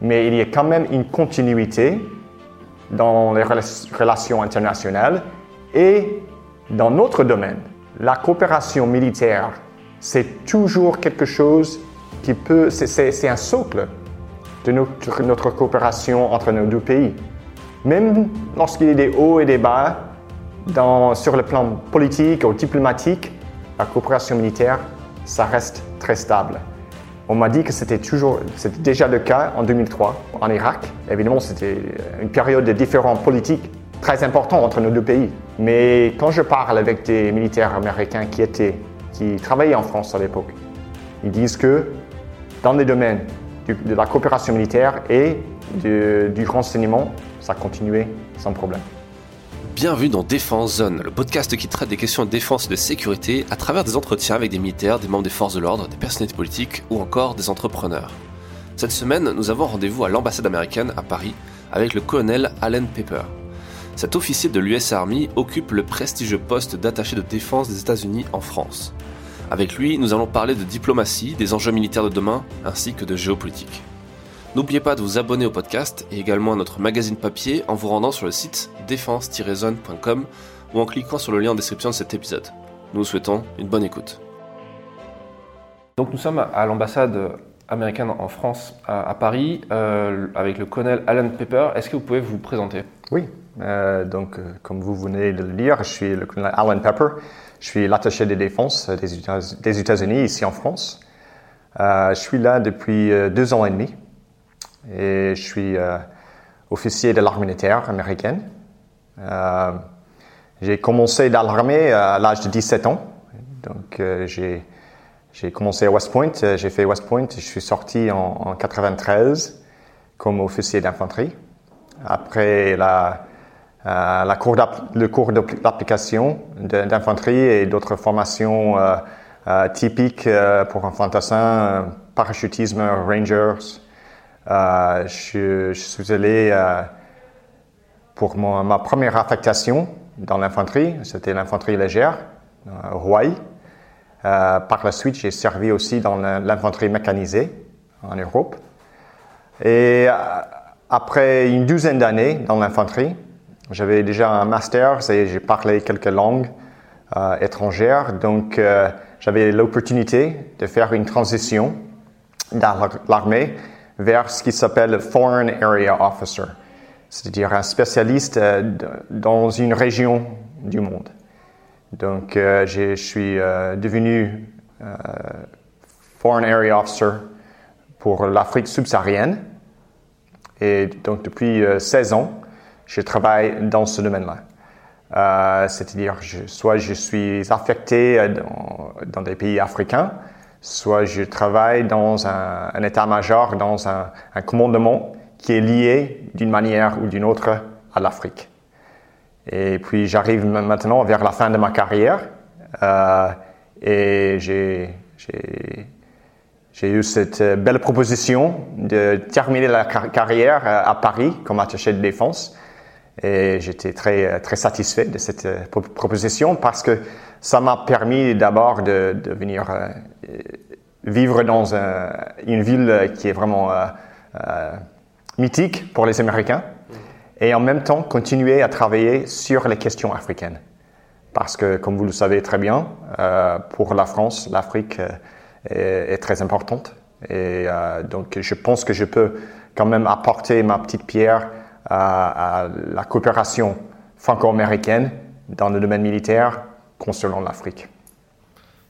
mais il y a quand même une continuité dans les relations internationales et dans notre domaine. La coopération militaire, c'est toujours quelque chose qui peut, c'est un socle de notre, coopération entre nos deux pays. Même lorsqu'il y a des hauts et des bas sur le plan politique ou diplomatique, la coopération militaire, ça reste très stable. On m'a dit que c'était toujours, c'était déjà le cas en 2003 en Irak. Évidemment, c'était une période de différents politiques très importants entre nos deux pays. Mais quand je parle avec des militaires américains qui étaient, qui travaillaient en France à l'époque, ils disent que dans les domaines de la coopération militaire et du renseignement, ça continuait sans problème. Bienvenue dans Défense Zone, le podcast qui traite des questions de défense et de sécurité à travers des entretiens avec des militaires, des membres des forces de l'ordre, des personnalités politiques ou encore des entrepreneurs. Cette semaine, nous avons rendez-vous à l'ambassade américaine à Paris avec le colonel Allen Pepper. Cet officier de l'US Army occupe le prestigieux poste d'attaché de défense des États-Unis en France. Avec lui, nous allons parler de diplomatie, des enjeux militaires de demain ainsi que de géopolitique. N'oubliez pas de vous abonner au podcast et également à notre magazine papier en vous rendant sur le site défense-zone.com ou en cliquant sur le lien en description de cet épisode. Nous vous souhaitons une bonne écoute. Donc nous sommes à l'ambassade américaine en France, à, Paris, euh, avec le colonel Alan Pepper. Est-ce que vous pouvez vous présenter? Oui, euh, donc euh, comme vous venez de le lire, je suis le colonel Alan Pepper. Je suis l'attaché de défense des États-Unis ici en France. je suis là depuis deux ans et demi et je suis euh, officier de l'armée militaire américaine. Euh, j'ai commencé dans l'armée à l'âge de 17 ans. Donc, euh, j'ai, commencé à West Point, j'ai fait West Point, je suis sorti en, en 93 comme officier d'infanterie. Après la, le cours d'application d'infanterie et d'autres formations typiques pour un fantassin, parachutisme, rangers, euh, je, suis allé euh, pour ma première affectation dans l'infanterie, c'était l'infanterie légère, au Hawaï. Euh, par la suite, j'ai servi aussi dans l'infanterie mécanisée en Europe. Et après une douzaine d'années dans l'infanterie, j'avais déjà un master et j'ai parlé quelques langues étrangères. Donc, j'avais l'opportunité de faire une transition dans l'armée vers ce qui s'appelle Foreign Area Officer, c'est-à-dire un spécialiste euh, dans une région du monde. Donc, euh, je suis euh, devenu Foreign Area Officer pour l'Afrique subsaharienne. Et donc, depuis 16 ans, je travaille dans ce domaine-là. c'est-à-dire, soit je suis affecté dans, dans des pays africains, soit je travaille dans un, état-major, dans un, commandement qui est lié d'une manière ou d'une autre à l'Afrique. Et puis j'arrive maintenant vers la fin de ma carrière euh, et j'ai eu cette belle proposition de terminer la carrière à Paris comme attaché de défense. Et j'étais très, très satisfait de cette euh, proposition parce que ça m'a permis d'abord de, venir euh, vivre dans une ville qui est vraiment euh, euh, mythique pour les Américains et en même temps continuer à travailler sur les questions africaines. Parce que, comme vous le savez très bien, euh, pour la France, l'Afrique est, très importante. Et donc, je pense que je peux quand même apporter ma petite pierre à la coopération franco-américaine dans le domaine militaire concernant l'Afrique.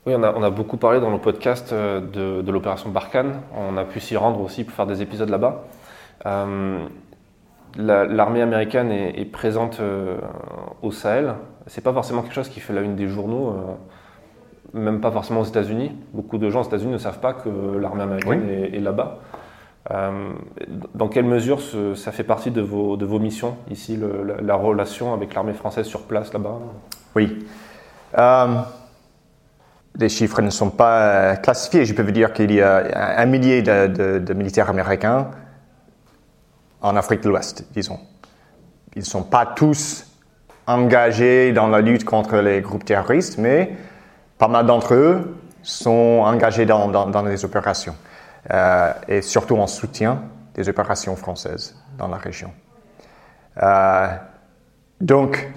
Oui, on a, beaucoup parlé dans le podcast euh, de, l'opération Barkhane. On a pu s'y rendre aussi pour faire des épisodes là-bas. Euh, l'armée américaine est, présente euh, au Sahel. C'est pas forcément quelque chose qui fait la une des journaux, même pas forcément aux États-Unis. Beaucoup de gens aux États-Unis ne savent pas que l'armée américaine est, là-bas. dans quelle mesure ça fait partie de vos, de vos missions ici, la, la, relation avec l'armée française sur place là-bas? Oui les chiffres ne sont pas euh, classifiés. Je peux vous dire qu'il y a un millier de, militaires américains en Afrique de l'Ouest, disons. Ils ne sont pas tous engagés dans la lutte contre les groupes terroristes, mais pas mal d'entre eux sont engagés dans, les opérations, euh, et surtout en soutien des opérations françaises dans la région. Euh, donc,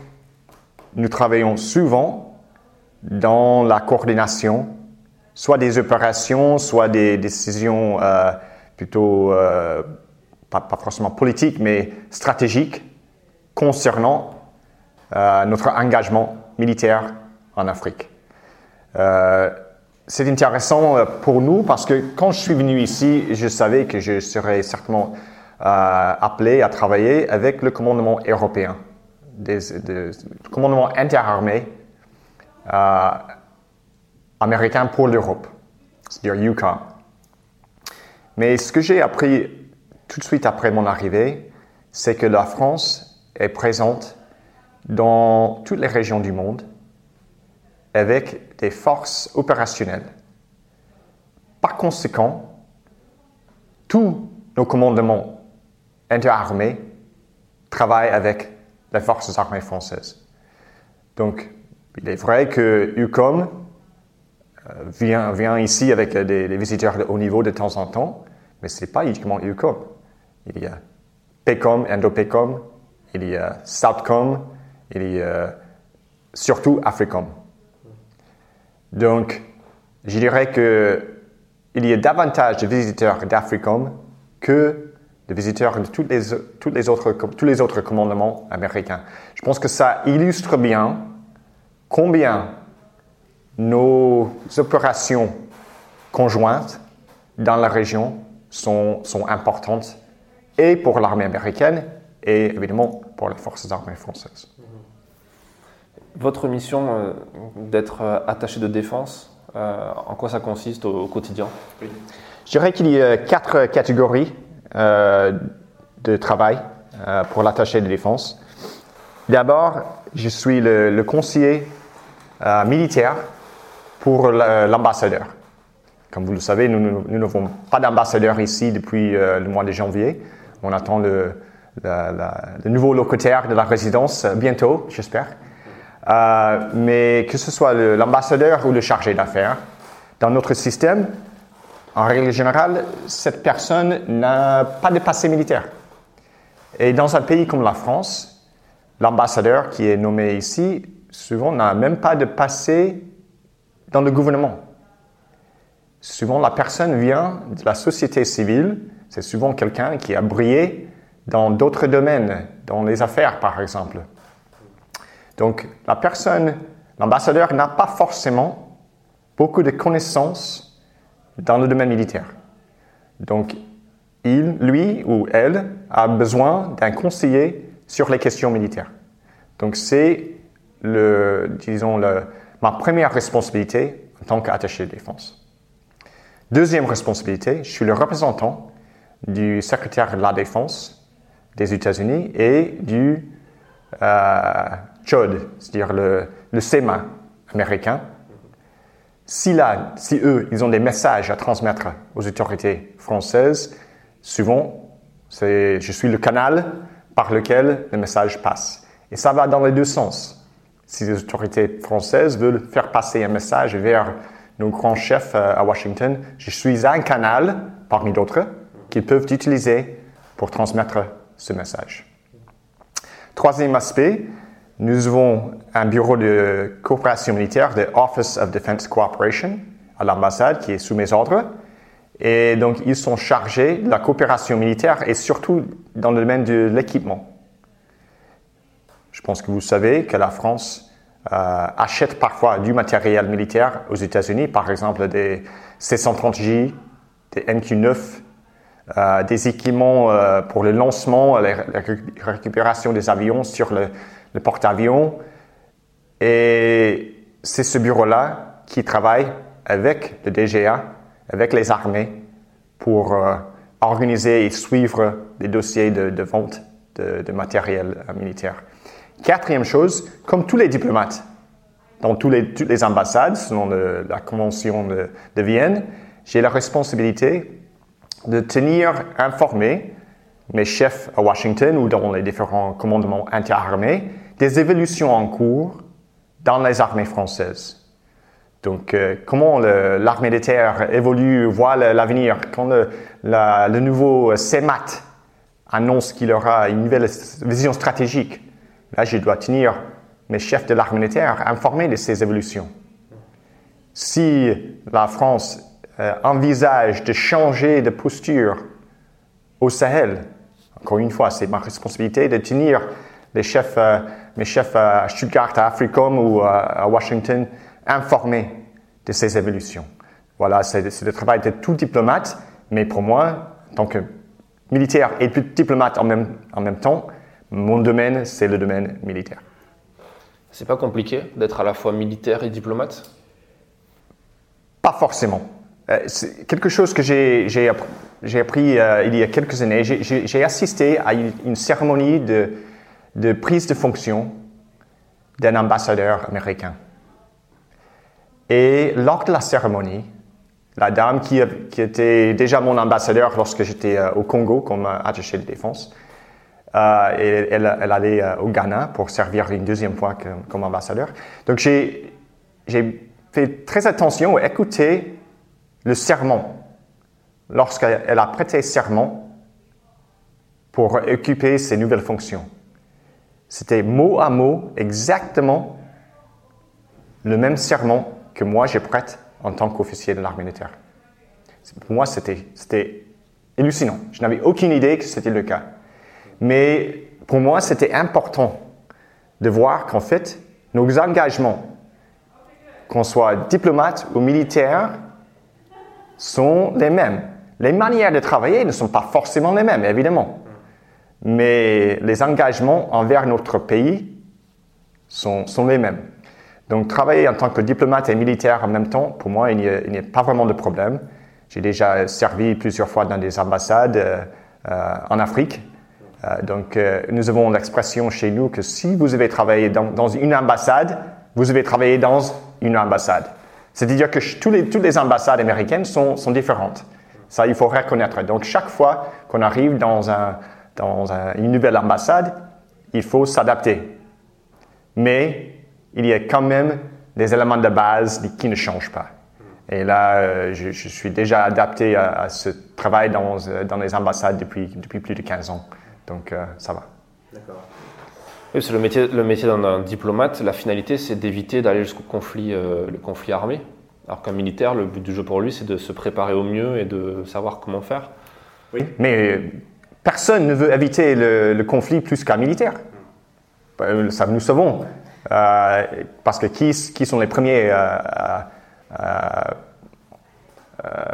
nous travaillons souvent dans la coordination, soit des opérations, soit des décisions euh, plutôt, euh, pas, forcément politiques, mais stratégiques concernant notre engagement militaire en Afrique. C'est intéressant pour nous parce que quand je suis venu ici, je savais que je serais certainement euh, appelé à travailler avec le commandement européen, le commandement interarmé euh, américain pour l'Europe, c'est-à-dire UCA. Mais ce que j'ai appris tout de suite après mon arrivée, c'est que la France est présente dans toutes les régions du monde avec des forces opérationnelles. Par conséquent, tous nos commandements interarmée travaille avec les forces armées françaises. Donc, il est vrai que UCOM euh, vient, ici avec des, visiteurs de haut niveau de temps en temps, mais ce n'est pas uniquement UCOM. Il y a PECOM, ENDO-PECOM, il y a SOUTHCOM, il y a surtout AFRICOM. Donc, je dirais qu'il y a davantage de visiteurs d'AFRICOM que de visiteurs de toutes tous les autres commandements américains. Je pense que ça illustre bien combien nos opérations conjointes dans la région sont, sont importantes et pour l'armée américaine et évidemment pour les forces armées françaises. Votre mission euh, d'être euh, attaché de défense, euh, en quoi ça consiste au, au quotidien? Je dirais qu'il y a quatre catégories euh, de travail euh, pour l'attaché de défense. D'abord, je suis le, conseiller euh, militaire pour l'ambassadeur. Comme vous le savez, nous n'avons pas d'ambassadeur ici depuis le mois de janvier. On attend le, le, nouveau locataire de la résidence bientôt, j'espère. mais que ce soit l'ambassadeur ou le chargé d'affaires, dans notre système, en règle générale, cette personne n'a pas de passé militaire. Et dans un pays comme la France, l'ambassadeur qui est nommé ici, souvent n'a même pas de passé dans le gouvernement. Souvent, la personne vient de la société civile. C'est souvent quelqu'un qui a brillé dans d'autres domaines, dans les affaires par exemple. Donc, la personne, l'ambassadeur n'a pas forcément beaucoup de connaissances dans le domaine militaire. Donc, il, lui ou elle a besoin d'un conseiller sur les questions militaires. Donc, c'est le, disons, le, ma première responsabilité en tant qu'attaché de défense. Deuxième responsabilité, je suis le représentant du secrétaire de la défense des États-Unis et du euh, CHOD, c'est-à-dire le, le SEMA américain, si, là, si eux, ils ont des messages à transmettre aux autorités françaises, souvent, je suis le canal par lequel le message passe. Et ça va dans les deux sens. Si les autorités françaises veulent faire passer un message vers nos grands chefs euh, à Washington, je suis un canal, parmi d'autres, qu'ils peuvent utiliser pour transmettre ce message. Troisième aspect, nous avons un bureau de coopération militaire, le Office of Defense Cooperation, à l'ambassade, qui est sous mes ordres. Et donc, ils sont chargés de la coopération militaire et surtout dans le domaine de l'équipement. Je pense que vous savez que la France euh, achète parfois du matériel militaire aux États-Unis, par exemple des C-130J, des MQ-9, euh, des équipements euh, pour le lancement, la récupération des avions sur le, porte-avions. Et c'est ce bureau-là qui travaille avec le DGA, avec les armées, pour organiser et suivre les dossiers de, vente de, matériel militaire. Quatrième chose, comme tous les diplomates, dans toutes les ambassades, selon la Convention de, Vienne, j'ai la responsabilité de tenir informés mes chefs à Washington ou dans les différents commandements interarmés des évolutions en cours dans les armées françaises. Donc, euh, comment l'armée de terre évolue, voit l'avenir, quand le, le, nouveau CEMAT annonce qu'il aura une nouvelle vision stratégique, là, je dois tenir mes chefs de l'armée terre informés de ces évolutions. Si la France euh, envisage de changer de posture au Sahel, encore une fois, c'est ma responsabilité de tenir les chefs, euh, mes chefs à Stuttgart, à Africom ou à Washington informés de ces évolutions. Voilà, c'est le travail de tout diplomate, mais pour moi, en tant que militaire et diplomate en même temps, mon domaine, c'est le domaine militaire. C'est pas compliqué d'être à la fois militaire et diplomate? Pas forcément. Euh, c'est quelque chose que j'ai appris, euh, il y a quelques années. J'ai assisté à une, cérémonie de, de, prise de fonction d'un ambassadeur américain. Et lors de la cérémonie, la dame qui, qui était déjà mon ambassadeur lorsque j'étais euh, au Congo comme attaché de défense, et elle, allait au Ghana pour servir une deuxième fois comme ambassadeur. Donc j'ai fait très attention à écouter le serment, lorsqu'elle a prêté serment pour occuper ses nouvelles fonctions. C'était mot à mot exactement le même serment que moi j'ai prête en tant qu'officier de l'armée militaire. Pour moi, c'était hallucinant. Je n'avais aucune idée que c'était le cas. Mais pour moi, c'était important de voir qu'en fait, nos engagements, qu'on soit diplomate ou militaire, sont les mêmes. Les manières de travailler ne sont pas forcément les mêmes, évidemment. Mais les engagements envers notre pays sont, les mêmes. Donc travailler en tant que diplomate et militaire en même temps, pour moi, il n'y a, pas vraiment de problème. J'ai déjà servi plusieurs fois dans des ambassades euh, euh, en Afrique. Euh, donc nous avons l'expression chez nous que si vous avez travaillé dans, dans une ambassade, vous avez travaillé dans une ambassade. C'est-à-dire que les, toutes les ambassades américaines sont, différentes. Ça, il faut reconnaître. Donc, chaque fois qu'on arrive dans, une nouvelle ambassade, il faut s'adapter. Mais il y a quand même des éléments de base qui ne changent pas. Et là, euh, je, suis déjà adapté à, ce travail dans, les ambassades depuis, plus de 15 ans. Donc, euh, ça va. D'accord. Oui, c'est le métier, le métier d'un diplomate. La finalité, c'est d'éviter d'aller jusqu'au conflit, euh, le conflit armé. Alors qu'un militaire, le but du jeu pour lui, c'est de se préparer au mieux et de savoir comment faire. Oui, mais personne ne veut éviter le, conflit plus qu'un militaire. Euh, ça, nous savons. Euh, parce que qui, qui, sont les premiers à,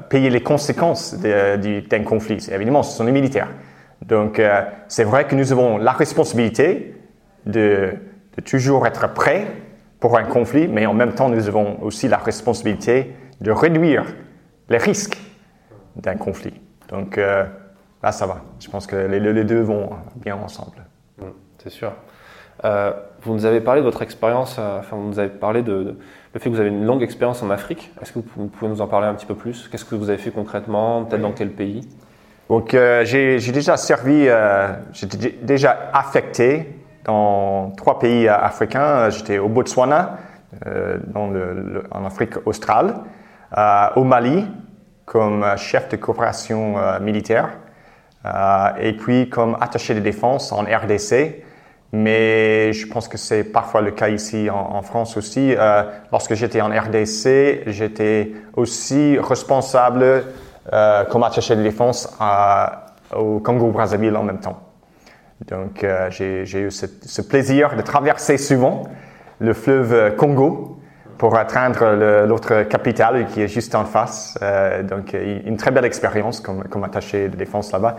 payer les conséquences d'un conflit? Évidemment, ce sont les militaires. Donc, c'est vrai que nous avons la responsabilité de, toujours être prêt pour un conflit, mais en même temps, nous avons aussi la responsabilité de réduire les risques d'un conflit. Donc euh, là, ça va. Je pense que les, deux vont bien ensemble. Mmh, c'est sûr. Euh, vous nous avez parlé de votre expérience, euh, enfin, vous nous avez parlé de, le fait que vous avez une longue expérience en Afrique. Est-ce que vous pouvez nous en parler un petit peu plus? Qu'est-ce que vous avez fait concrètement? Peut-être dans quel pays? Donc, j'ai déjà servi, j'étais déjà affecté dans trois pays africains. J'étais au Botswana, euh, en Afrique australe, euh, au Mali comme chef de coopération euh, militaire, et puis comme attaché de défense en RDC. Mais je pense que c'est parfois le cas ici en, France aussi. lorsque j'étais en RDC, j'étais aussi responsable comme attaché de défense au Congo-Brazzaville en même temps. Donc, euh, j'ai eu ce, plaisir de traverser souvent le fleuve Congo pour atteindre l'autre capitale qui est juste en face. Euh, donc, une très belle expérience comme, attaché de défense là-bas.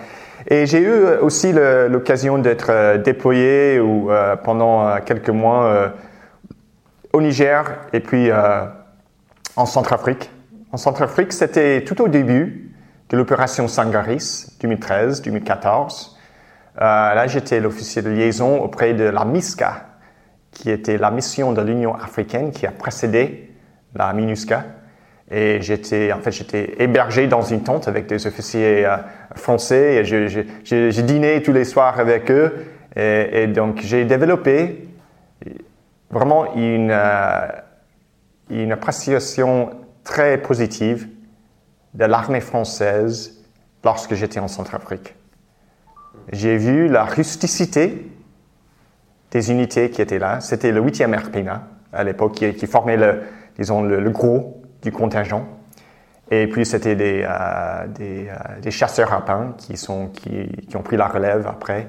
Et j'ai eu aussi l'occasion d'être euh, déployé ou, pendant quelques mois au Niger et puis en Centrafrique. En Centrafrique, c'était tout au début de l'opération Sangaris 2013-2014. Euh, là, j'étais l'officier de liaison auprès de la MISCA, qui était la mission de l'Union africaine qui a précédé la MINUSCA. Et j'étais, en fait, j'étais hébergé dans une tente avec des officiers euh, français et j'ai dîné tous les soirs avec eux. Et, donc, j'ai développé vraiment une, euh, une appréciation très positive de l'armée française lorsque j'étais en Centrafrique. J'ai vu la rusticité des unités qui étaient là. C'était le 8e RPNA à l'époque qui, formait le, disons, le, gros du contingent. Et puis c'était des, euh, euh, des, chasseurs alpins qui, sont, qui, qui, ont pris la relève après.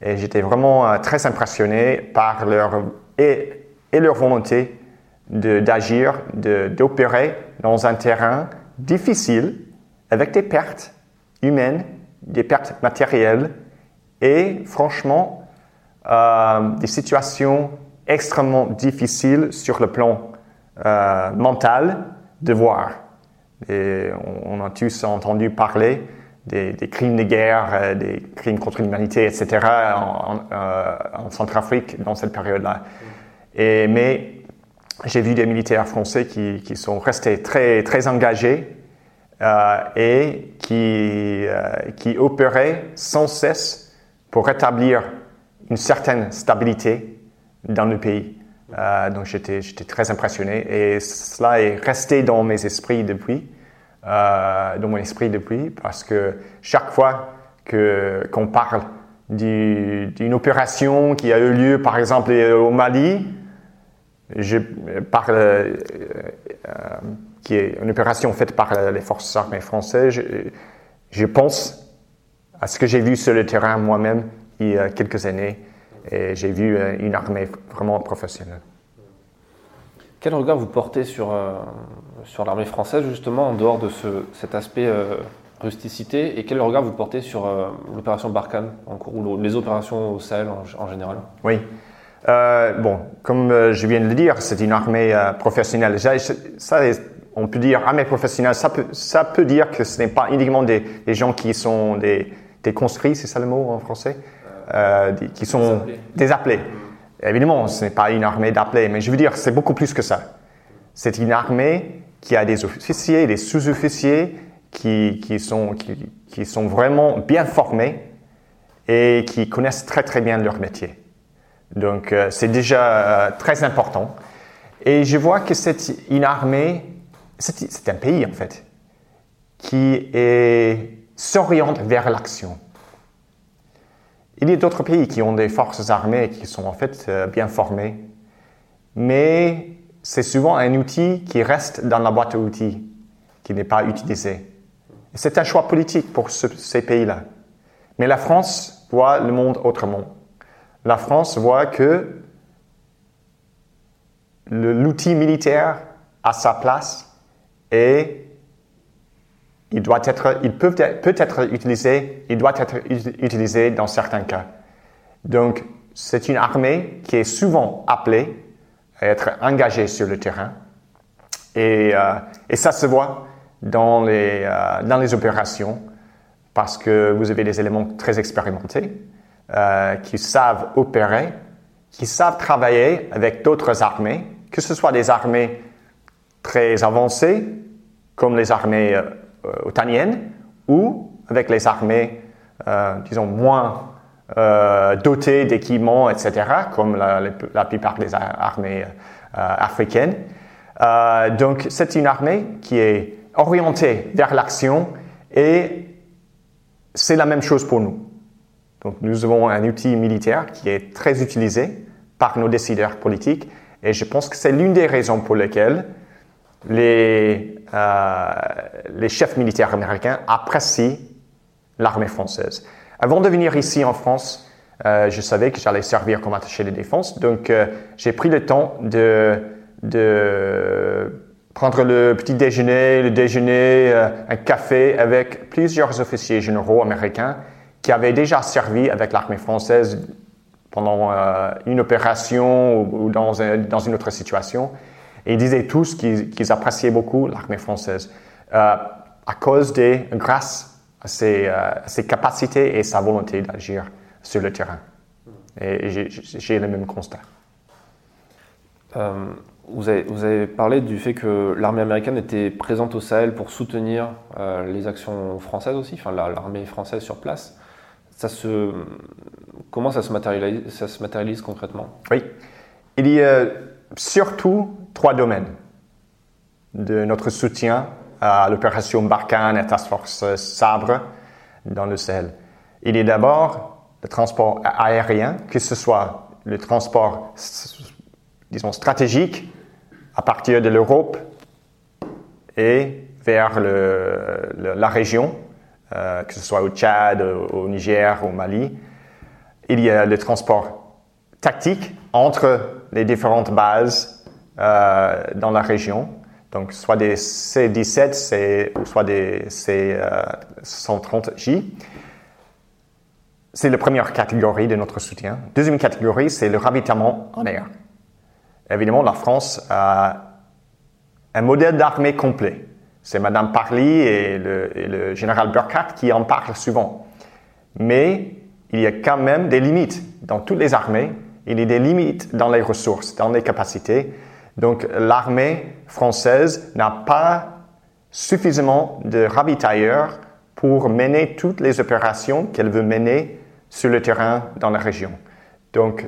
Et j'étais vraiment euh, très impressionné par leur, et, et leur volonté d'agir, d'opérer dans un terrain difficile, avec des pertes humaines, des pertes matérielles, et franchement, euh, des situations extrêmement difficiles sur le plan euh, mental de voir. On, a tous entendu parler des, crimes de guerre, euh, des crimes contre l'humanité, etc. en, en Centrafrique dans cette période-là. Mais j'ai vu des militaires français qui, qui, sont restés très, très engagés euh, et qui, euh, qui opéraient sans cesse pour rétablir une certaine stabilité dans le pays. Euh, donc j'étais, j'étais très impressionné et cela est resté dans mes esprits depuis, dans mon esprit depuis, parce que chaque fois que, qu'on parle d'une opération qui a eu lieu, par exemple, au Mali, je euh, euh, qui est une opération faite par les forces armées françaises. Je, pense à ce que j'ai vu sur le terrain moi-même il y a quelques années et j'ai vu euh, une armée vraiment professionnelle. Quel regard vous portez sur, sur l'armée française justement en dehors de ce, cet aspect rusticité? Et quel regard vous portez sur l'opération Barkhane en cours, ou les opérations au Sahel en général? Oui. Euh, bon, comme euh, je viens de le dire, c'est une armée euh, professionnelle. Ça, on peut dire armée professionnelle, ça peut, ça peut dire que ce n'est pas uniquement des, des, gens qui sont des, des conscrits, c'est ça le mot en français, euh, des, qui sont des appelés. Évidemment, ce n'est pas une armée d'appelés, mais je veux dire, c'est beaucoup plus que ça. C'est une armée qui a des officiers, des sous-officiers qui, qui, sont, qui, qui sont vraiment bien formés et qui connaissent très très bien leur métier. Donc euh, c'est déjà euh, très important. Et je vois que c'est une armée, c'est un pays en fait, qui s'oriente vers l'action. Il y a d'autres pays qui ont des forces armées qui sont en fait euh, bien formées, mais c'est souvent un outil qui reste dans la boîte à outils, qui n'est pas utilisé. C'est un choix politique pour ces pays-là. Mais la France voit le monde autrement la France voit que l'outil militaire a sa place et il, doit être, il peut, peut être utilisé, il doit être utilisé dans certains cas. Donc, c'est une armée qui est souvent appelée à être engagée sur le terrain. Et, euh, et ça se voit dans les, euh, dans les opérations parce que vous avez des éléments très expérimentés euh, qui savent opérer, qui savent travailler avec d'autres armées, que ce soit des armées très avancées, comme les armées euh, otaniennes, ou avec les armées, euh, disons, moins euh, dotées d'équipements, etc., comme la, la, plupart des armées africaines. donc, c'est une armée qui est orientée vers l'action et c'est la même chose pour nous. Donc nous avons un outil militaire qui est très utilisé par nos décideurs politiques et je pense que c'est l'une des raisons pour lesquelles les, euh, chefs militaires américains apprécient l'armée française. Avant de venir ici en France, euh, je savais que j'allais servir comme attaché de défense, donc euh, j'ai pris le temps de, prendre le petit déjeuner, le déjeuner, un café avec plusieurs officiers généraux américains qui avaient déjà servi avec l'armée française pendant euh, une opération ou, dans, une autre situation. Et ils disaient tous qu'ils appréciaient beaucoup l'armée française euh, à cause de, grâce à ses, euh, ses, capacités et sa volonté d'agir sur le terrain. Et j'ai le même constat. Vous avez, vous avez, parlé du fait que l'armée américaine était présente au Sahel pour soutenir les actions françaises aussi, enfin l'armée française sur place ça se, comment ça se, matérialise, ça se matérialise concrètement? Oui, il y a surtout trois domaines de notre soutien à l'opération Barkhane et Task Force Sabre dans le Sahel. Il y a d'abord le transport aérien, que ce soit le transport, disons, stratégique à partir de l'Europe et vers la région, euh, que ce soit au Tchad, au Niger, au Mali. Il y a le transport tactique entre les différentes bases euh, dans la région. Donc, soit des C-17 ou soit des C-130J. C'est la première catégorie de notre soutien. Deuxième catégorie, c'est le ravitaillement en air. Évidemment, la France a un modèle d'armée complet. C'est Madame Parly et le, général Burkhardt qui en parlent souvent. Mais il y a quand même des limites dans toutes les armées. Il y a des limites dans les ressources, dans les capacités. Donc l'armée française n'a pas suffisamment de ravitailleurs pour mener toutes les opérations qu'elle veut mener sur le terrain dans la région. Donc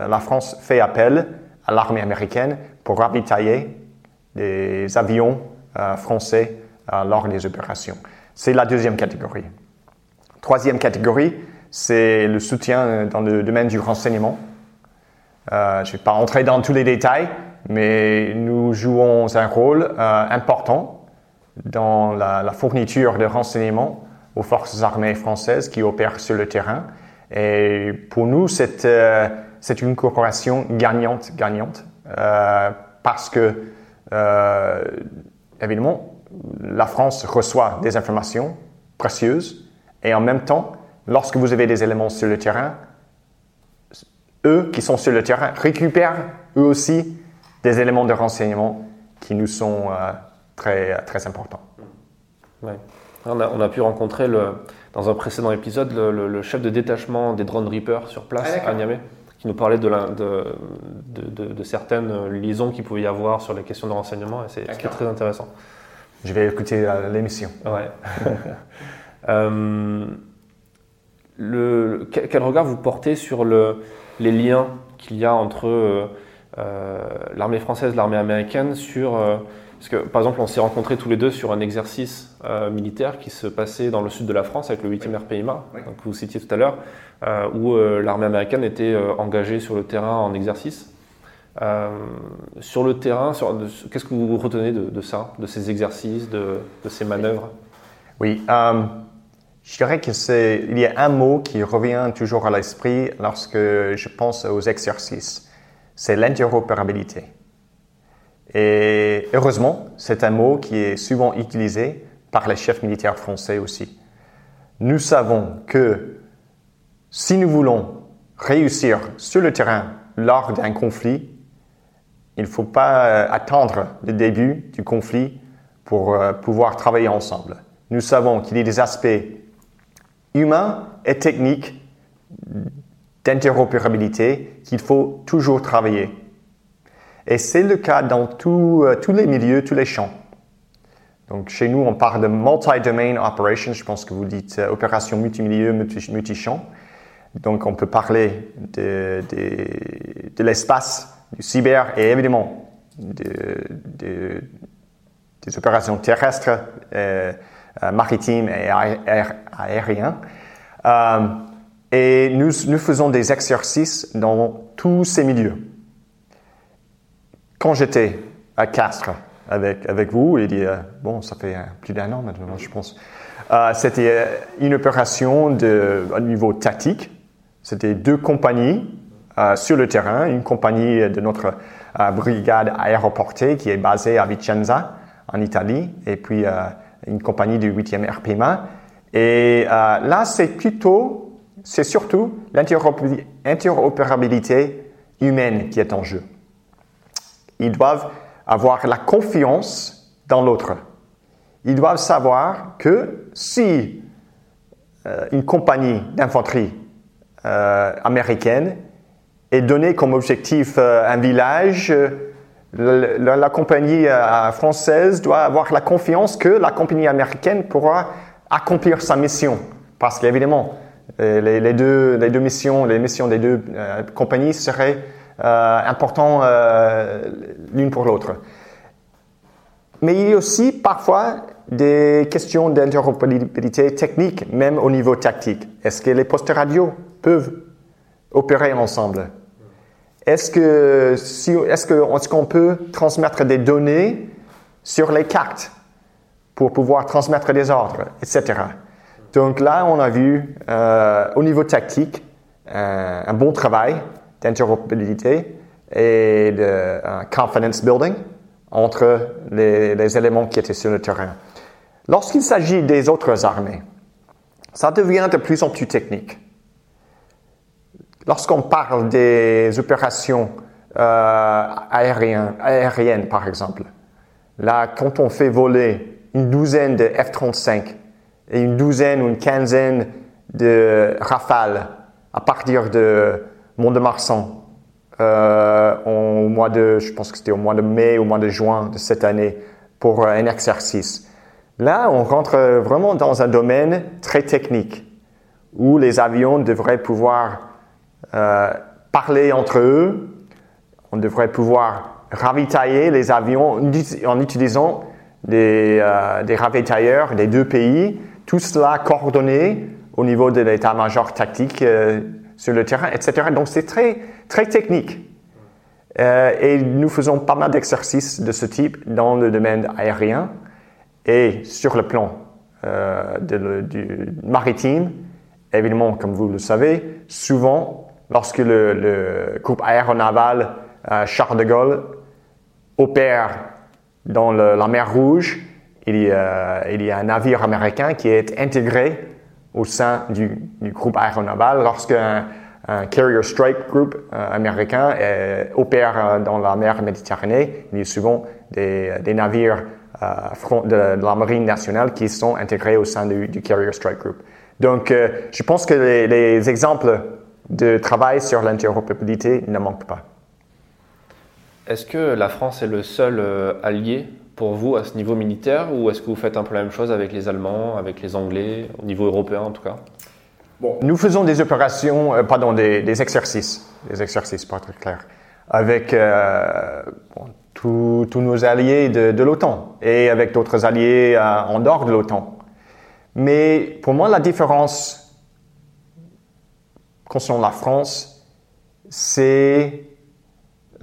la France fait appel à l'armée américaine pour ravitailler des avions français euh, lors des opérations. C'est la deuxième catégorie. Troisième catégorie, c'est le soutien dans le domaine du renseignement. Euh, je ne vais pas entrer dans tous les détails, mais nous jouons un rôle important dans la, fourniture de renseignements aux forces armées françaises qui opèrent sur le terrain. Et pour nous, c'est une coopération gagnante-gagnante parce que euh, évidemment, la France reçoit des informations précieuses et en même temps, lorsque vous avez des éléments sur le terrain, eux qui sont sur le terrain récupèrent eux aussi des éléments de renseignement qui nous sont euh, très, très importants. On, a, pu rencontrer le, dans un précédent épisode le, chef de détachement des drones Reaper sur place ah, à Niamey qui nous parlait de, de, de, certaines liaisons qu'il pouvait y avoir sur les questions de renseignement, et c'est très intéressant. Je vais écouter euh, l'émission. Ouais. euh, le, quel regard vous portez sur le, les liens qu'il y a entre euh, euh, l'armée française et l'armée américaine sur... parce que, par exemple, on s'est rencontrés tous les deux sur un exercice militaire qui se passait dans le sud de la France avec le 8e RPIMA, que vous citiez tout à l'heure. Euh, où euh, l'armée américaine était euh, engagée sur le terrain en exercice. sur le terrain, qu'est-ce que vous retenez de, ça, de ces exercices, de, ces manœuvres? Oui, je dirais qu'il y a un mot qui revient toujours à l'esprit lorsque je pense aux exercices. C'est l'interopérabilité. Et heureusement, c'est un mot qui est souvent utilisé par les chefs militaires français aussi. Nous savons que si nous voulons réussir sur le terrain lors d'un conflit, il ne faut pas euh, attendre le début du conflit pour euh, pouvoir travailler ensemble. Nous savons qu'il y a des aspects humains et techniques d'interopérabilité qu'il faut toujours travailler. Et c'est le cas dans euh, tous les milieux, tous les champs. Donc, chez nous, on parle de multi-domain operations. Je pense que vous dites opération multimilieu, multi-champ. Donc, on peut parler de, de, l'espace, du cyber et évidemment des opérations terrestres, euh, euh, maritimes et aériennes. Euh, et nous, nous faisons des exercices dans tous ces milieux. Quand j'étais à Castres avec, avec vous, il y a, bon, ça fait plus d'un an maintenant, je pense, c'était une opération de, niveau tactique c'était deux compagnies euh, sur le terrain, une compagnie de notre euh, brigade aéroportée qui est basée à Vicenza, en Italie, et puis euh, une compagnie du 8e RPMA. Et là, c'est plutôt, c'est surtout l'interopérabilité humaine qui est en jeu. Ils doivent avoir la confiance dans l'autre. Ils doivent savoir que si une compagnie d'infanterie euh, américaine et donner comme objectif euh, un village, euh, la, compagnie française doit avoir la confiance que la compagnie américaine pourra accomplir sa mission. Parce qu'évidemment, les, deux, les deux missions, les missions des deux compagnies seraient importantes l'une pour l'autre. mais il y a aussi parfois des questions d'interopérabilité technique, même au niveau tactique. Est-ce que les postes radio peuvent opérer ensemble? Est-ce que est-ce qu'on peut transmettre des données sur les cartes pour pouvoir transmettre des ordres, etc. Donc là, on a vu euh, au niveau tactique euh, un bon travail d'interopérabilité et de confidence building entre les, éléments qui étaient sur le terrain. Lorsqu'il s'agit des autres armées, ça devient de plus en plus technique. Lorsqu'on parle des opérations euh, aériennes, aériennes, par exemple, là, quand on fait voler une douzaine de F-35 et une douzaine ou une quinzaine de Rafales à partir de Mont-de-Marsan euh, au mois de, je pense que c'était au mois de mai ou au mois de juin de cette année pour un exercice. Là, on rentre vraiment dans un domaine très technique où les avions devraient pouvoir euh, parler entre eux, on devrait pouvoir ravitailler les avions en utilisant des, euh, des ravitailleurs des deux pays, tout cela coordonné au niveau de l'état-major tactique euh, sur le terrain, etc. Donc c'est très, très technique. Euh, et nous faisons pas mal d'exercices de ce type dans le domaine aérien et sur le plan euh, du maritime. Évidemment, comme vous le savez, souvent, lorsque le, le groupe aéronaval euh, Charles de Gaulle opère dans la mer Rouge, il y, a, un navire américain qui est intégré au sein du, groupe aéronaval lorsqu'un un Carrier Strike Group euh, américain euh, opère euh, dans la mer Méditerranée. Il y a souvent des, navires front de, la marine nationale qui sont intégrés au sein du, Carrier Strike Group. Donc, je pense que les, exemples de travail sur l'interopérabilité ne manquent pas. Est-ce que la France est le seul allié pour vous à ce niveau militaire ou est-ce que vous faites un peu la même chose avec les Allemands, avec les Anglais, au niveau européen en tout cas? Bon. Nous faisons des opérations, euh, pardon, des, des, exercices, des exercices pas très clairs, avec euh, bon, tous nos alliés de, de l'OTAN et avec d'autres alliés euh, en dehors de l'OTAN. Mais pour moi, la différence concernant la France, c'est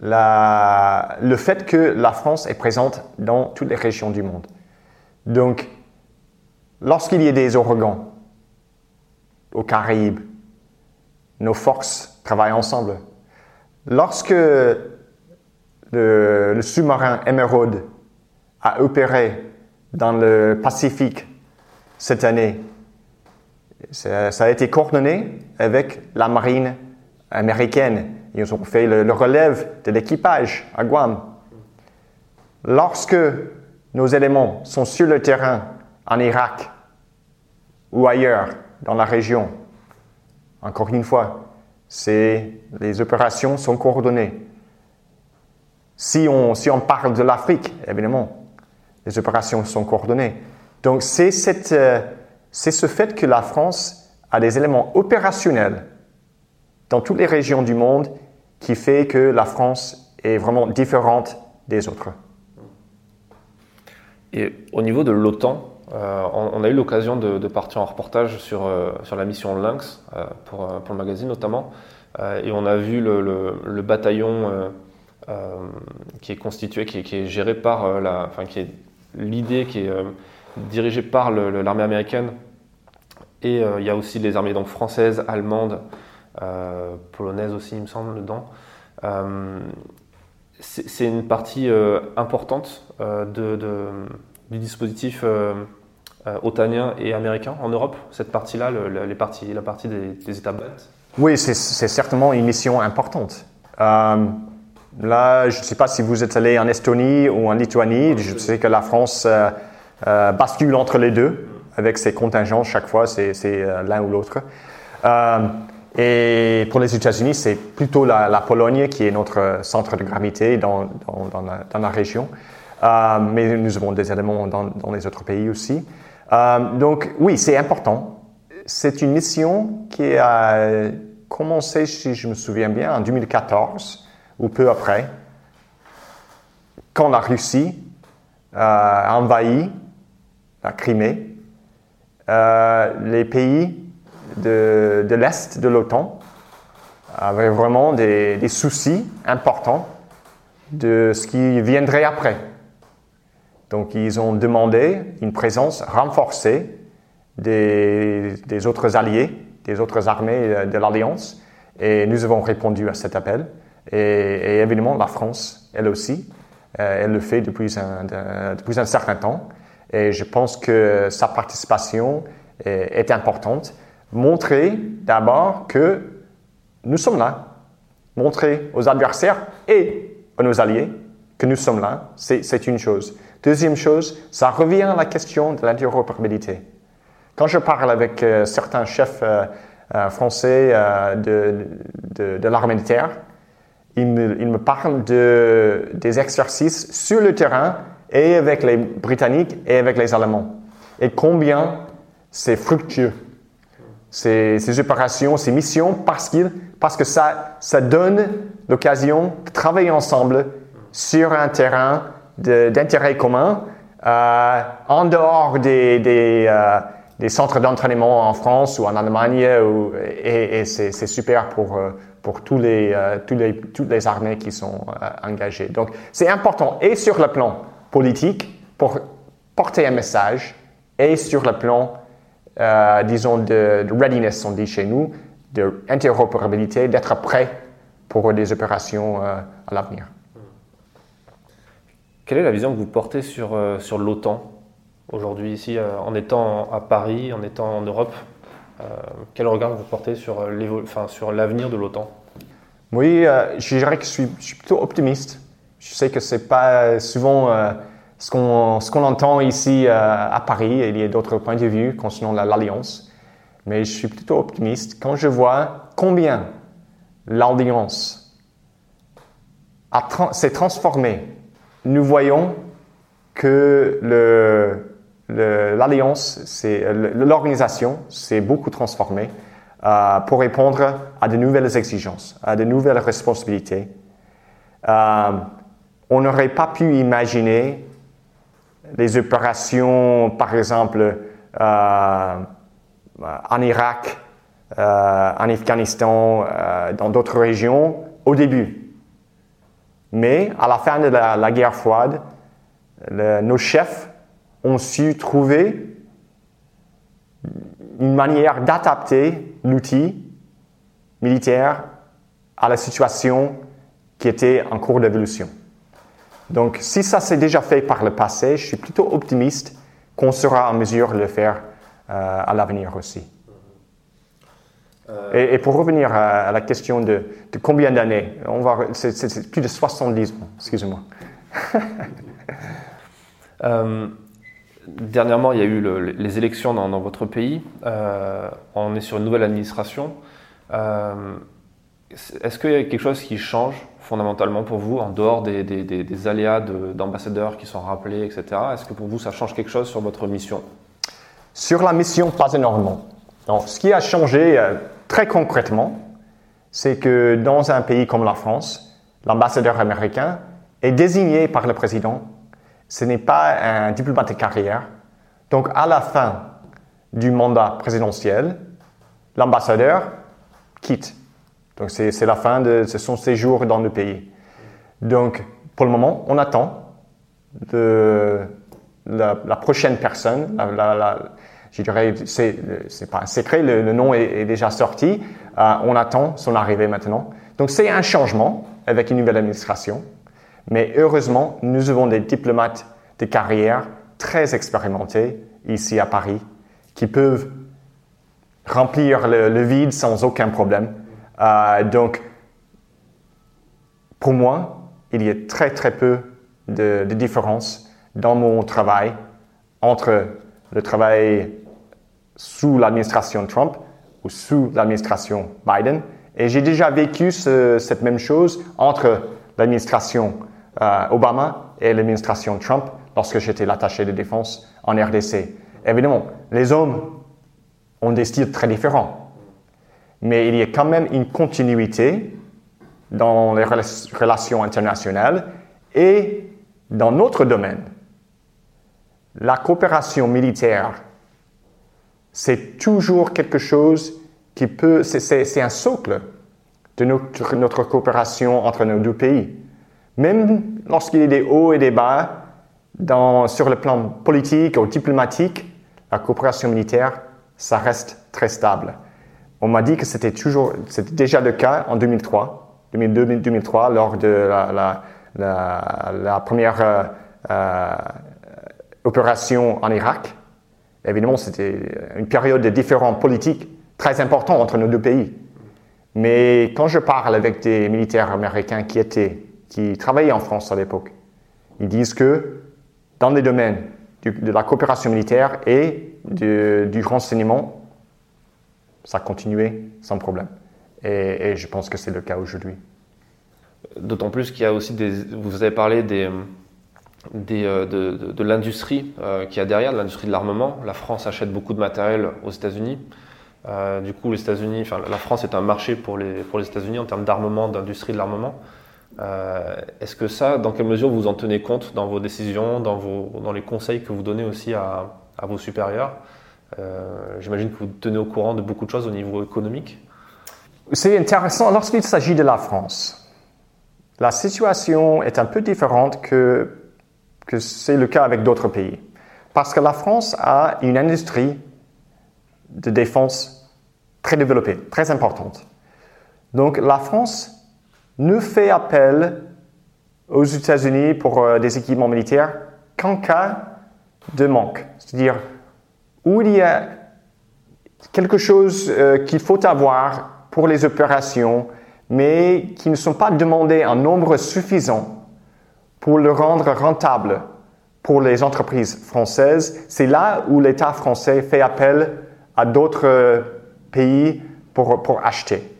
le fait que la France est présente dans toutes les régions du monde. Donc, lorsqu'il y a des ouragans, aux Caraïbes. Nos forces travaillent ensemble. Lorsque le, sous-marin Emerald a opéré dans le Pacifique cette année, ça, a été coordonné avec la marine américaine. Ils ont fait le, relève de l'équipage à Guam. Lorsque nos éléments sont sur le terrain en Irak ou ailleurs, dans la région. Encore une fois, les opérations sont coordonnées. Si on, si on parle de l'Afrique, évidemment, les opérations sont coordonnées. Donc c'est, euh, c'est ce fait que la France a des éléments opérationnels dans toutes les régions du monde qui fait que la France est vraiment différente des autres. Et au niveau de l'OTAN, euh, on, a eu l'occasion de, partir en reportage sur, euh, sur la mission Lynx, euh, pour, pour, le magazine notamment, et on a vu le, bataillon qui est constitué, qui est, géré par la, enfin qui est l'idée qui est dirigée par l'armée américaine, et il y a aussi les armées donc françaises, allemandes, polonaises aussi, il me semble, dedans. c'est une partie importante de, du dispositif euh, otanien et américain en Europe, cette partie-là, les parties, la partie des, États baltes Oui, c'est certainement une mission importante. Euh, là, je ne sais pas si vous êtes allé en Estonie ou en Lituanie. Je sais que la France euh, bascule entre les deux avec ses contingents. Chaque fois, c'est l'un ou l'autre. Et pour les États-Unis, c'est plutôt la, Pologne qui est notre centre de gravité dans, dans, la, région. mais nous avons des éléments dans, les autres pays aussi. Euh, donc oui, c'est important. C'est une mission qui a commencé, si je me souviens bien, en 2014 ou peu après, quand la Russie a envahi la Crimée, les pays de, l'Est de l'OTAN avaient vraiment des, des, soucis importants de ce qui viendrait après. Donc ils ont demandé une présence renforcée des, des autres alliés, des autres armées de l'Alliance, et nous avons répondu à cet appel. Et, évidemment, la France, elle aussi, euh, elle le fait depuis un, de, depuis un certain temps. Et je pense que sa participation est importante montrer d'abord que nous sommes là, montrer aux adversaires et à nos alliés que nous sommes là, c'est une chose. Deuxième chose, ça revient à la question de l'interopérabilité. Quand je parle avec euh, certains chefs euh, euh, français de, de, de l'armée de terre, ils me, ils me parlent de, des exercices sur le terrain et avec les Britanniques et avec les Allemands. Et combien c'est fructueux ces, opérations, ces missions, parce, parce que ça, ça donne l'occasion de travailler ensemble sur un terrain d'intérêt commun, euh, en dehors des, euh, des centres d'entraînement en France ou en Allemagne, et, c'est super pour, euh, pour tous les, tous les, toutes les armées qui sont engagées. Donc c'est important, et sur le plan politique, pour porter un message, et sur le plan euh, disons, de, de, readiness, on dit chez nous, d'interopérabilité, d'être prêt pour des opérations euh, à l'avenir. Quelle est la vision que vous portez sur, euh, sur l'OTAN aujourd'hui, ici, en étant à Paris, en étant en Europe Quel regard vous portez sur l'avenir de l'OTAN? Oui, je dirais que je suis, je suis, plutôt optimiste. Je sais que c'est pas souvent ce qu'on qu entend ici euh, à Paris, il y a d'autres points de vue concernant l'Alliance, mais je suis plutôt optimiste quand je vois combien l'Alliance s'est transformée. Nous voyons que l'Alliance, l'organisation s'est beaucoup transformée euh, pour répondre à de nouvelles exigences, à de nouvelles responsabilités. Euh, on n'aurait pas pu imaginer les opérations, par exemple, euh, en Irak, euh, en Afghanistan, euh, dans d'autres régions, au début. Mais à la fin de la, guerre froide, nos chefs ont su trouver une manière d'adapter l'outil militaire à la situation qui était en cours d'évolution. Donc, si ça s'est déjà fait par le passé, je suis plutôt optimiste qu'on sera en mesure de le faire euh, à l'avenir aussi. Euh... Et, et, pour revenir à, à la question de, de combien d'années, on va, c'est plus de 70 ans, excusez-moi. euh, dernièrement, il y a eu le, les élections dans, dans votre pays. On est sur une nouvelle administration. Est-ce qu'il y a quelque chose qui change fondamentalement pour vous, en dehors des, des, aléas d'ambassadeurs de, qui sont rappelés, etc. Est-ce que pour vous, ça change quelque chose sur votre mission? Sur la mission, pas énormément. Donc, ce qui a changé euh, très concrètement, c'est que dans un pays comme la France, l'ambassadeur américain est désigné par le président. Ce n'est pas un diplomate de carrière. Donc, à la fin du mandat présidentiel, l'ambassadeur quitte donc c'est la fin de son séjour dans le pays. Donc pour le moment, on attend la, prochaine personne. Je dirais, c'est pas un secret, le, nom est, déjà sorti. Euh, on attend son arrivée maintenant. Donc c'est un changement avec une nouvelle administration. Mais heureusement, nous avons des diplomates de carrière très expérimentés ici à Paris qui peuvent remplir le vide sans aucun problème. Euh, donc, pour moi, il y a très très peu de, de différence dans mon travail entre le travail sous l'administration Trump ou sous l'administration Biden. Et j'ai déjà vécu ce, cette même chose entre l'administration euh, Obama et l'administration Trump lorsque j'étais l'attaché de défense en RDC. Évidemment, les hommes ont des styles très différents mais il y a quand même une continuité dans les relations internationales et dans notre domaine, la coopération militaire, c'est toujours quelque chose qui peut, c'est un socle de notre, coopération entre nos deux pays. Même lorsqu'il y a des hauts et des bas sur le plan politique ou diplomatique, la coopération militaire, ça reste très stable. On m'a dit que c'était toujours, c'était déjà le cas en 2003, 2002-2003, lors de la, première euh, euh, opération en Irak. Évidemment, c'était une période de différents politiques très importants entre nos deux pays. Mais quand je parle avec des militaires américains qui étaient, qui travaillaient en France à l'époque, ils disent que dans les domaines de la coopération militaire et du renseignement, ça continuait sans problème. Et, je pense que c'est le cas aujourd'hui. D'autant plus qu'il y a aussi des. Vous avez parlé euh, de, de, l'industrie euh, qui a derrière, de l'industrie de l'armement. La France achète beaucoup de matériel aux États-Unis. Euh, du coup, les États-Unis, enfin, la France est un marché pour les, pour les États-Unis en termes d'armement, d'industrie de l'armement. Est-ce que ça, dans quelle mesure vous en tenez compte dans vos décisions, dans, vos, dans les conseils que vous donnez aussi à, à vos supérieurs? euh, J'imagine que vous tenez au courant de beaucoup de choses au niveau économique. C'est intéressant lorsqu'il s'agit de la France. La situation est un peu différente que, que c'est le cas avec d'autres pays. Parce que la France a une industrie de défense très développée, très importante. Donc la France ne fait appel aux États-Unis pour euh, des équipements militaires qu'en cas de manque. C'est-à-dire, où il y a quelque chose euh, qu'il faut avoir pour les opérations, mais qui ne sont pas demandés en nombre suffisant pour le rendre rentable pour les entreprises françaises, c'est là où l'État français fait appel à d'autres euh, pays pour, pour acheter.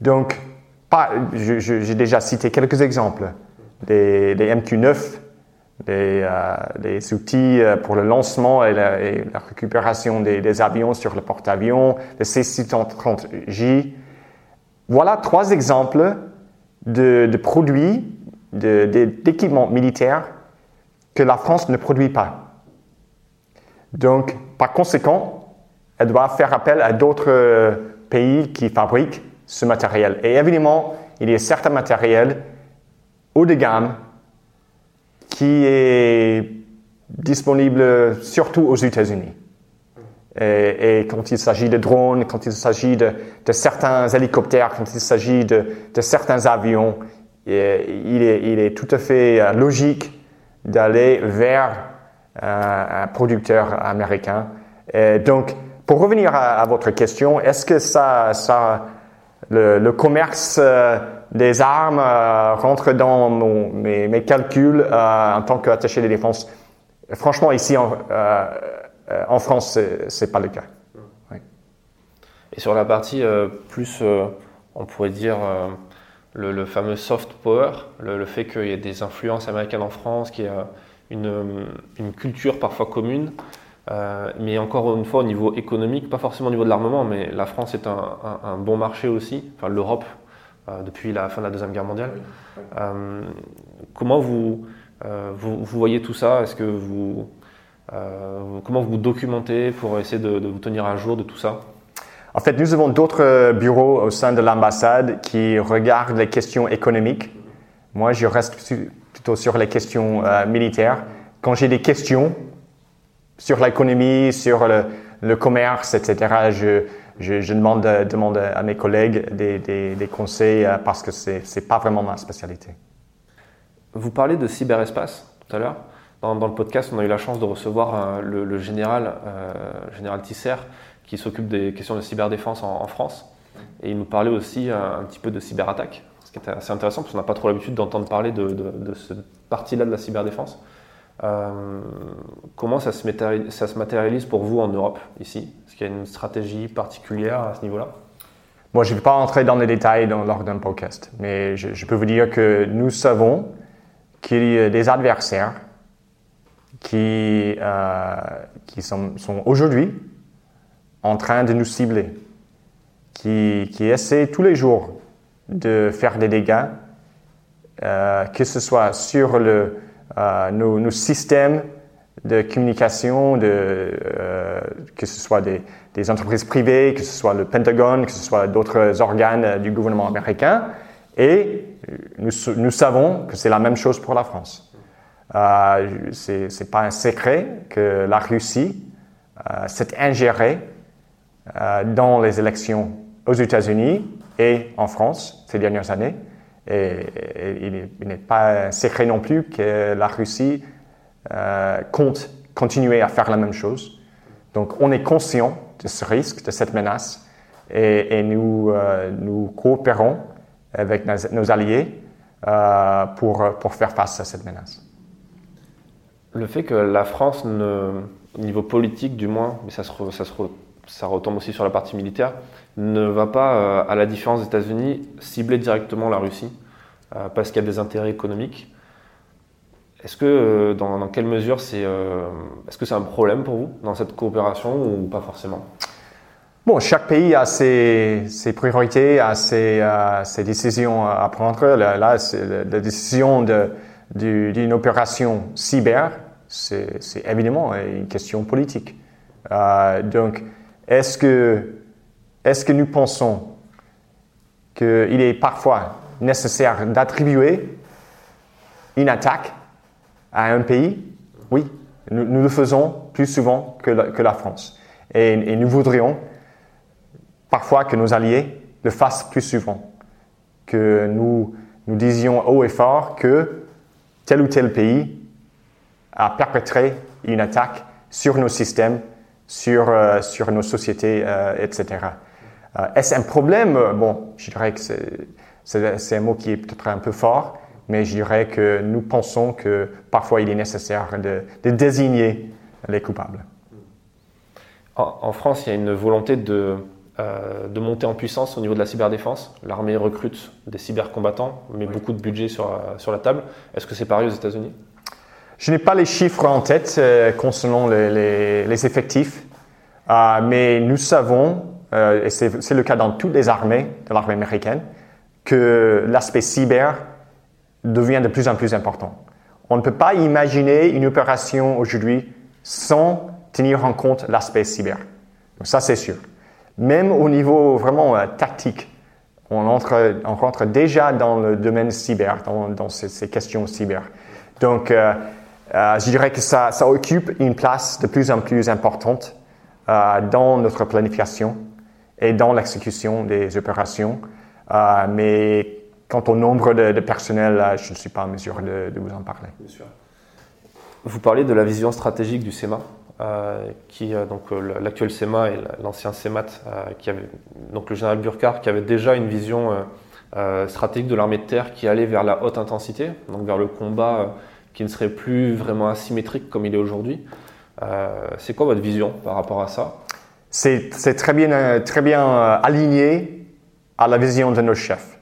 Donc, j'ai déjà cité quelques exemples. des MQ-9 euh, des, outils euh, pour le lancement et la, récupération des, avions sur le porte-avions, le C-630J. Voilà trois exemples de, produits, d'équipements militaires que la France ne produit pas. Donc, par conséquent, elle doit faire appel à d'autres euh, pays qui fabriquent ce matériel. Et évidemment, il y a certains matériels haut de gamme qui est disponible surtout aux États-Unis. Et, quand il s'agit de drones, quand il s'agit de, certains hélicoptères, quand il s'agit de, certains avions, il est, tout à fait euh, logique d'aller vers euh, un producteur américain. Donc, pour revenir à, votre question, est-ce que ça le, commerce euh, des armes euh, rentrent dans mes, calculs euh, en tant qu'attaché de défense. Franchement, ici en, en France, ce n'est pas le cas. Et sur la partie plus, on pourrait dire, le, fameux soft power, le, fait qu'il y ait des influences américaines en France, qu'il y a une, une, culture parfois commune, mais encore une fois au niveau économique, pas forcément au niveau de l'armement, mais la France est un, un bon marché aussi, enfin l'Europe euh, depuis la fin de la Deuxième Guerre mondiale. Euh, comment vous, euh, vous, vous, voyez tout ça? Est-ce que vous, comment vous documentez pour essayer de, vous tenir à jour de tout ça? En fait, nous avons d'autres bureaux au sein de l'ambassade qui regardent les questions économiques. Moi, je reste plutôt sur les questions militaires. Quand j'ai des questions sur l'économie, sur le, commerce, etc., je, demande, à mes collègues des, conseils euh, parce que ce n'est pas vraiment ma spécialité. Vous parlez de cyberespace tout à l'heure. Dans, le podcast, on a eu la chance de recevoir euh, le, général, euh, général Tisser, qui s'occupe des questions de cyberdéfense en, France. Et il nous parlait aussi un, petit peu de cyberattaque, ce qui était assez intéressant parce qu'on n'a pas trop l'habitude d'entendre parler de, de, cette partie-là de la cyberdéfense. Comment ça se, ça se matérialise pour vous en Europe, ici? Est-ce qu'il y a une stratégie particulière à ce niveau-là? Moi, je ne vais pas entrer dans les détails dans, lors d'un podcast, mais je, peux vous dire que nous savons qu'il y a des adversaires qui, euh, qui sont, sont aujourd'hui en train de nous cibler, qui, qui, essaient tous les jours de faire des dégâts, euh, que ce soit sur le, nos, nos, systèmes de communication, de, que ce soit des, entreprises privées, que ce soit le Pentagone, que ce soit d'autres organes du gouvernement américain, et nous, savons que c'est la même chose pour la France. Euh, Ce n'est pas un secret que la Russie euh, s'est ingérée euh, dans les élections aux États-Unis et en France ces dernières années. Et, il n'est pas secret non plus que la Russie euh, compte continuer à faire la même chose. Donc on est conscient de ce risque, de cette menace, et, euh, nous coopérons avec nos, alliés euh, pour, pour faire face à cette menace le fait que la France, au niveau politique du moins, mais ça, se ça, se ça, retombe aussi sur la partie militaire, ne va pas, euh, à la différence des États-Unis, cibler directement la Russie euh, parce qu'il y a des intérêts économiques. Est-ce que, euh, dans, quelle mesure c'est, est-ce que c'est un problème pour vous dans cette coopération ou pas forcément? Bon, chaque pays a ses, priorités, a ses, décisions à prendre. Là, la, décision d'une opération cyber c'est évidemment une question politique. Donc, est-ce que, est que nous pensons qu'il est parfois nécessaire d'attribuer une attaque à un pays? Oui, nous, le faisons plus souvent que la, France. Et, et, nous voudrions parfois que nos alliés le fassent plus souvent, que nous, nous disions haut et fort que tel ou tel pays à perpétrer une attaque sur nos systèmes, sur, euh, sur nos sociétés, euh, etc. Euh, est-ce un problème? Bon, je dirais que c'est un mot qui est peut-être un peu fort, mais je dirais que nous pensons que parfois il est nécessaire de, de désigner les coupables. En, en, France, il y a une volonté de, de monter en puissance au niveau de la cyberdéfense. L'armée recrute des cybercombattants, met beaucoup de budget sur, sur la table. Est-ce que c'est pareil aux États-Unis? Je n'ai pas les chiffres en tête euh, concernant les, effectifs, euh, mais nous savons, euh, et c'est le cas dans toutes les armées de l'armée américaine, que l'aspect cyber devient de plus en plus important. On ne peut pas imaginer une opération aujourd'hui sans tenir en compte l'aspect cyber. Donc ça, c'est sûr. Même au niveau vraiment tactique, on, entre, rentre déjà dans le domaine cyber, dans, ces, questions cyber. Donc, euh, je dirais que ça, occupe une place de plus en plus importante euh, dans notre planification et dans l'exécution des opérations. Euh, mais quant au nombre de, de personnel, je ne suis pas en mesure de, vous en parler. Vous parlez de la vision stratégique du SEMA, qui donc l'actuel SEMA et l'ancien SEMAT, donc le général Burkhardt, qui avait déjà une vision stratégique de l'armée de terre qui allait vers la haute intensité, donc vers le combat qui ne serait plus vraiment asymétrique comme il est aujourd'hui. Euh, c'est quoi votre vision par rapport à ça? C'est très bien, très bien euh, aligné à la vision de nos chefs.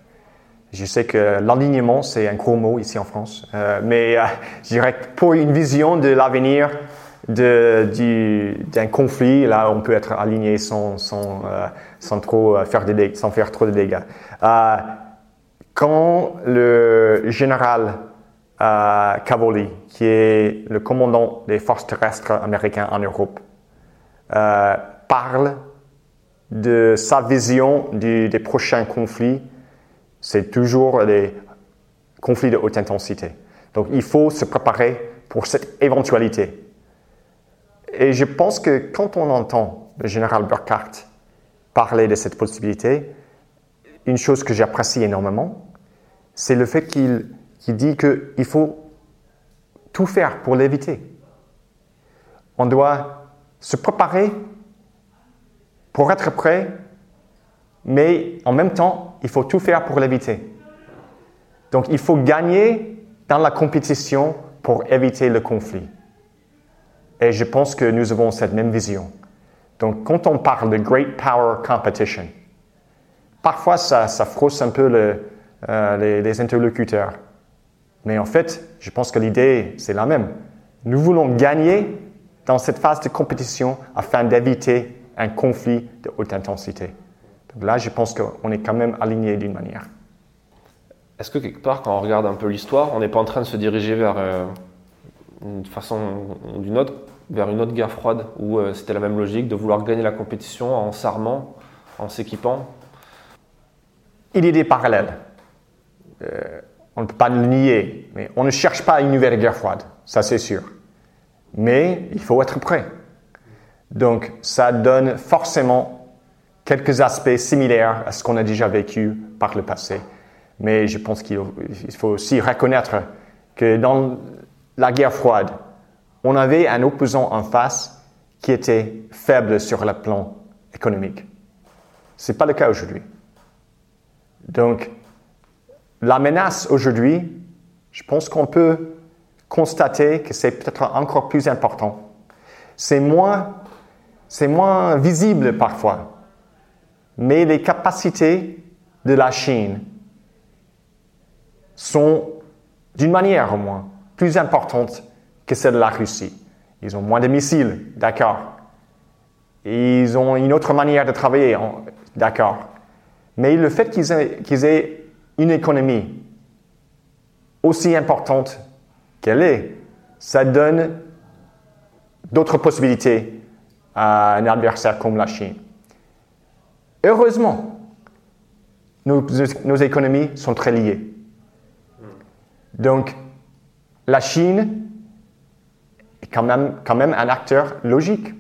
Je sais que l'alignement, c'est un gros mot ici en France, euh, mais euh, je dirais que pour une vision de l'avenir d'un conflit, là, on peut être aligné sans, sans, euh, sans trop faire des, sans faire trop de dégâts. Euh, quand le général euh, Cavoli, qui est le commandant des forces terrestres américaines en Europe, euh, parle de sa vision des prochains conflits. C'est toujours des conflits de haute intensité. Donc il faut se préparer pour cette éventualité. Et je pense que quand on entend le général Burkhardt parler de cette possibilité, une chose que j'apprécie énormément, c'est le fait qu'il qui dit qu'il faut tout faire pour l'éviter. On doit se préparer pour être prêt, mais en même temps, il faut tout faire pour l'éviter. Donc il faut gagner dans la compétition pour éviter le conflit. Et je pense que nous avons cette même vision. Donc quand on parle de Great Power Competition, parfois ça, ça un peu euh, les interlocuteurs. Mais en fait, je pense que l'idée, c'est la même. Nous voulons gagner dans cette phase de compétition afin d'éviter un conflit de haute intensité. Donc là, je pense qu'on est quand même aligné d'une manière. Est-ce que quelque part, quand on regarde un peu l'histoire, on n'est pas en train de se diriger vers, euh, d'une façon ou d'une autre vers une autre guerre froide où euh, c'était la même logique de vouloir gagner la compétition en s'armant, en s'équipant? Il y a des parallèles. Euh, on ne peut pas le nier, mais on ne cherche pas une nouvelle guerre froide, ça c'est sûr. Mais il faut être prêt. Donc ça donne forcément quelques aspects similaires à ce qu'on a déjà vécu par le passé. Mais je pense qu'il faut aussi reconnaître que dans la guerre froide, on avait un opposant en face qui était faible sur le plan économique. Ce n'est pas le cas aujourd'hui. Donc, la menace aujourd'hui, je pense qu'on peut constater que c'est peut-être encore plus important. C'est moins, c'est moins visible parfois, mais les capacités de la Chine sont, d'une manière au moins, plus importantes que celles de la Russie. Ils ont moins de missiles, d'accord. Ils ont une autre manière de travailler, d'accord. Mais le fait qu'ils aient, aient, une économie aussi importante qu'elle est, ça donne d'autres possibilités à un adversaire comme la Chine. Heureusement, nos, économies sont très liées. Donc, la Chine est quand même, un acteur logique.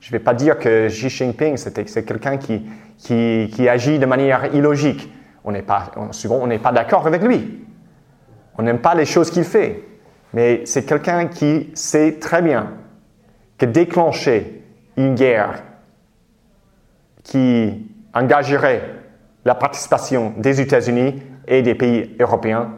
Je ne vais pas dire que Xi Jinping, c'est quelqu'un qui, agit de manière illogique. On n'est pas, on n'est pas d'accord avec lui. On n'aime pas les choses qu'il fait. Mais c'est quelqu'un qui sait très bien que déclencher une guerre qui engagerait la participation des États-Unis et des pays européens,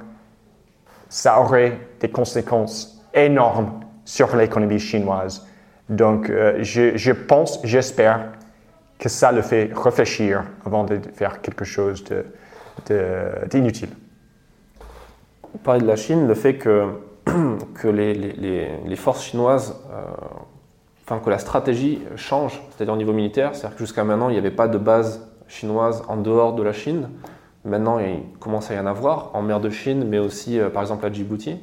ça aurait des conséquences énormes sur l'économie chinoise. Donc, euh, je, pense, j'espère que ça le fait réfléchir avant de faire quelque chose d'inutile. Vous parlez de la Chine, le fait que, que les, les, forces chinoises, euh, enfin que la stratégie change, c'est-à-dire au niveau militaire, c'est-à-dire que jusqu'à maintenant, il n'y avait pas de base chinoise en dehors de la Chine. Maintenant, il commence à y en avoir en mer de Chine, mais aussi euh, par exemple à Djibouti,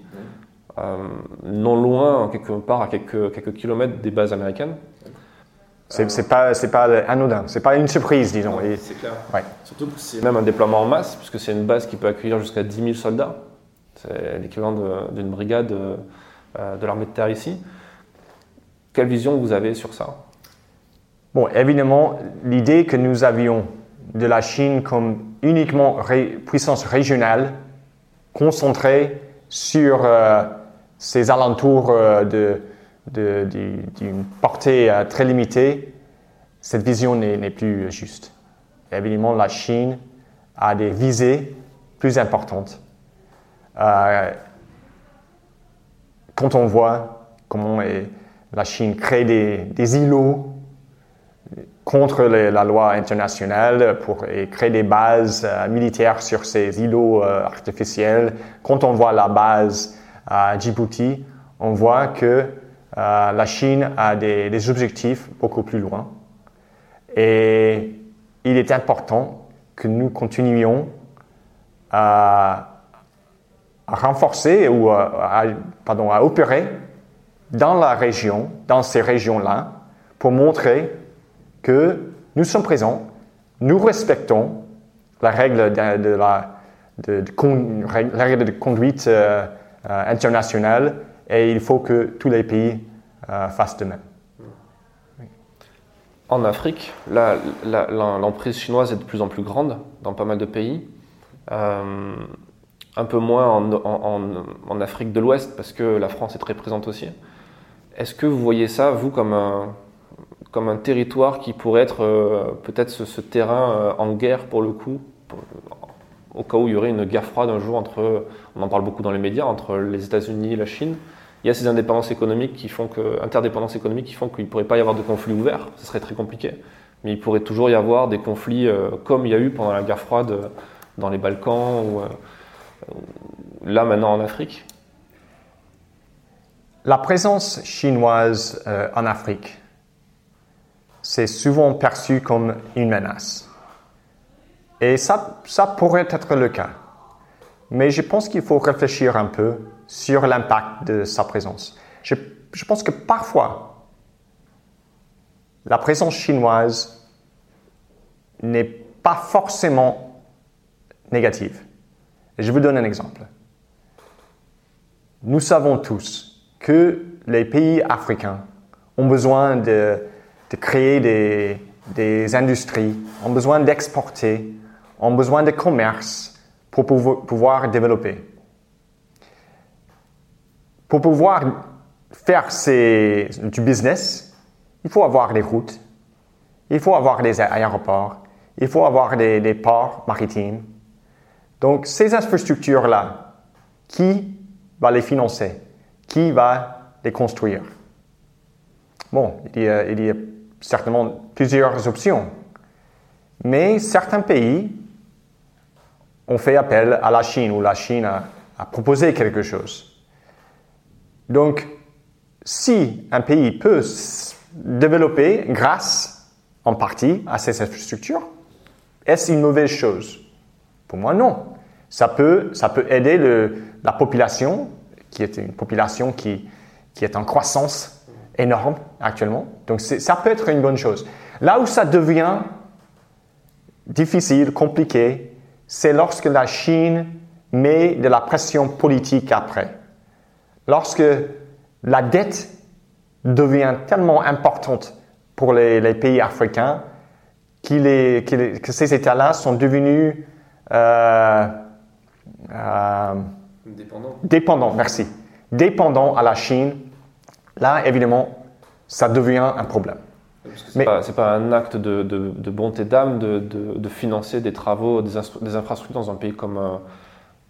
euh, non loin, quelque part à quelques, quelques kilomètres des bases américaines. C'est n'est pas, pas anodin, c'est pas une surprise, disons. C'est clair. Surtout que c'est même un déploiement en masse, puisque c'est une base qui peut accueillir jusqu'à 10 000 soldats. C'est l'équivalent d'une brigade euh, de l'armée de terre ici. Quelle vision vous avez sur ça? Bon, évidemment, l'idée que nous avions de la Chine comme uniquement puissance régionale, concentrée sur euh, ses alentours euh, d'une portée euh, très limitée, cette vision n'est plus juste. Évidemment, la Chine a des visées plus importantes. quand on voit comment la Chine crée des îlots contre la loi internationale pour et créer des bases euh, militaires sur ces îlots euh, artificiels. Quand on voit la base à Djibouti, on voit que euh, la Chine a des, objectifs beaucoup plus loin. Et il est important que nous continuions à, renforcer ou à, pardon, à opérer dans la région, dans ces régions-là, pour montrer que nous sommes présents, nous respectons la règle de, la, règle de conduite euh, euh, internationale et il faut que tous les pays euh, fassent de même. En Afrique, l'emprise chinoise est de plus en plus grande dans pas mal de pays. un peu moins en, Afrique de l'Ouest parce que la France est très présente aussi. Est-ce que vous voyez ça, vous, comme un, comme un territoire qui pourrait être euh, peut-être ce, terrain euh, en guerre pour le coup, au cas où il y aurait une guerre froide un jour entre, on en parle beaucoup dans les médias, entre les États-Unis et la Chine. Il y a ces interdépendances économiques qui font qu'il ne pourrait pas y avoir de conflits ouverts, ce serait très compliqué. Mais il pourrait toujours y avoir des conflits euh, comme il y a eu pendant la guerre froide dans les Balkans ou là maintenant en Afrique. La présence chinoise en Afrique c'est souvent perçu comme une menace. Et ça, ça pourrait être le cas. Mais je pense qu'il faut réfléchir un peu sur l'impact de sa présence. je pense que parfois, la présence chinoise n'est pas forcément négative. Je vous donne un exemple. Nous savons tous que les pays africains ont besoin de, créer des, industries, ont besoin d'exporter, ont besoin de commerce pour pouvoir développer. Pour pouvoir faire du business, il faut avoir des routes, il faut avoir des aéroports, il faut avoir des, ports maritimes. Donc ces infrastructures-là, qui va les financer? Qui va les construire? Bon, il y, a, certainement plusieurs options, mais certains pays ont fait appel à la Chine ou la Chine a proposé quelque chose. Donc, si un pays peut se développer grâce en partie à ces infrastructures, est-ce une mauvaise chose? Pour moi, non. Ça peut, ça peut aider la population, qui est une population qui, qui est en croissance énorme actuellement. Donc, ça peut être une bonne chose. Là où ça devient difficile, compliqué, c'est lorsque la Chine met de la pression politique après. Lorsque la dette devient tellement importante pour les, pays africains que ces États-là sont devenus euh, euh, dépendants. merci. Dépendants à la Chine. Là, évidemment, ça devient un problème. Ce n'est pas, un acte de, bonté d'âme de, financer des travaux, des, infrastructures dans un pays comme, euh,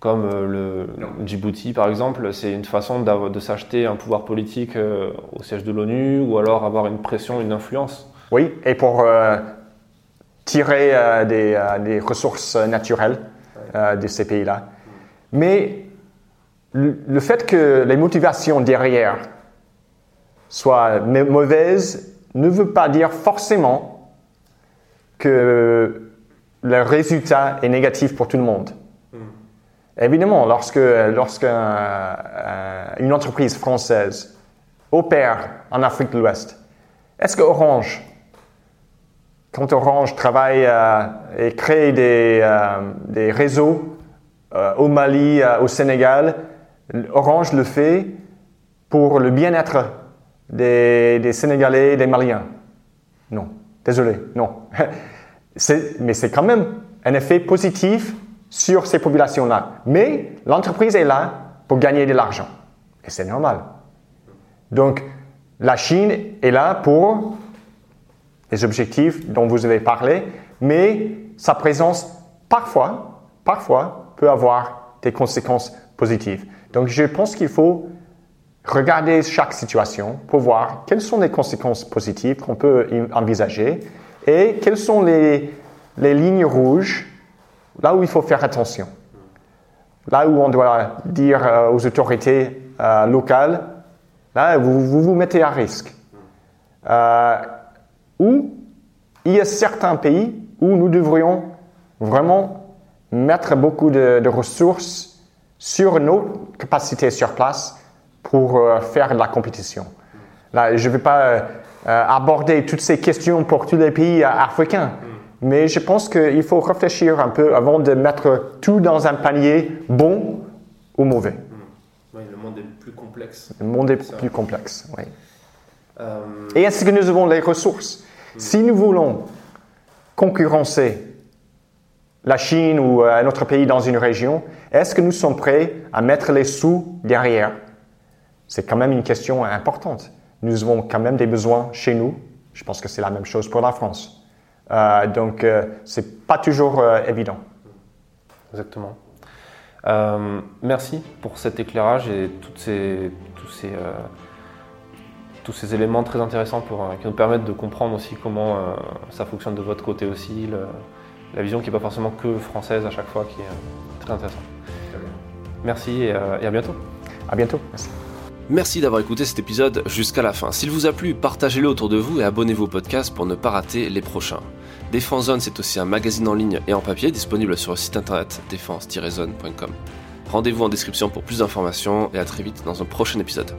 comme le Djibouti, par exemple. C'est une façon de s'acheter un pouvoir politique au siège de l'ONU ou alors avoir une pression, une influence. Oui, et pour tirer des, des, ressources naturelles euh, de ces pays-là. Mais le, fait que les motivations derrière soient mauvaises ne veut pas dire forcément que le résultat est négatif pour tout le monde. Évidemment, lorsque, lorsque une entreprise française opère en Afrique de l'Ouest, est-ce que Orange quand Orange travaille euh, et crée des, euh, des réseaux euh, au Mali, au Sénégal, Orange le fait pour le bien-être des, des, Sénégalais et des Maliens? Non, désolé, non. mais c'est quand même un effet positif sur ces populations-là. Mais l'entreprise est là pour gagner de l'argent. Et c'est normal. Donc, la Chine est là pour les objectifs dont vous avez parlé, mais sa présence parfois, parfois peut avoir des conséquences positives. Donc je pense qu'il faut regarder chaque situation pour voir quelles sont les conséquences positives qu'on peut envisager et quelles sont les, les lignes rouges là où il faut faire attention. Là où on doit dire euh, aux autorités euh, locales, là, vous, vous, mettez à risque. Euh, où il y a certains pays où nous devrions vraiment mettre beaucoup de, ressources sur nos capacités sur place pour faire de la compétition. Là, je ne vais pas aborder toutes ces questions pour tous les pays africains, mais je pense qu'il faut réfléchir un peu avant de mettre tout dans un panier bon ou mauvais. le monde est plus complexe. Le monde est plus complexe, oui. Euh, Et est-ce que nous avons les ressources? Si nous voulons concurrencer la Chine ou un autre pays dans une région, est-ce que nous sommes prêts à mettre les sous derrière? C'est quand même une question importante. Nous avons quand même des besoins chez nous. Je pense que c'est la même chose pour la France. Euh, donc, euh, c'est pas toujours évident. Exactement. merci pour cet éclairage et toutes ces, tous ces tous ces éléments très intéressants pour, euh, qui nous permettent de comprendre aussi comment euh, ça fonctionne de votre côté aussi, la vision qui n'est pas forcément que française à chaque fois, qui est euh, très intéressante. Merci et, et à bientôt. À bientôt. Merci. Merci d'avoir écouté cet épisode jusqu'à la fin. S'il vous a plu, partagez-le autour de vous et abonnez-vous au podcast pour ne pas rater les prochains. Défense Zone, c'est aussi un magazine en ligne et en papier disponible sur le site internet défense-zone.com. Rendez-vous en description pour plus d'informations et à très vite dans un prochain épisode.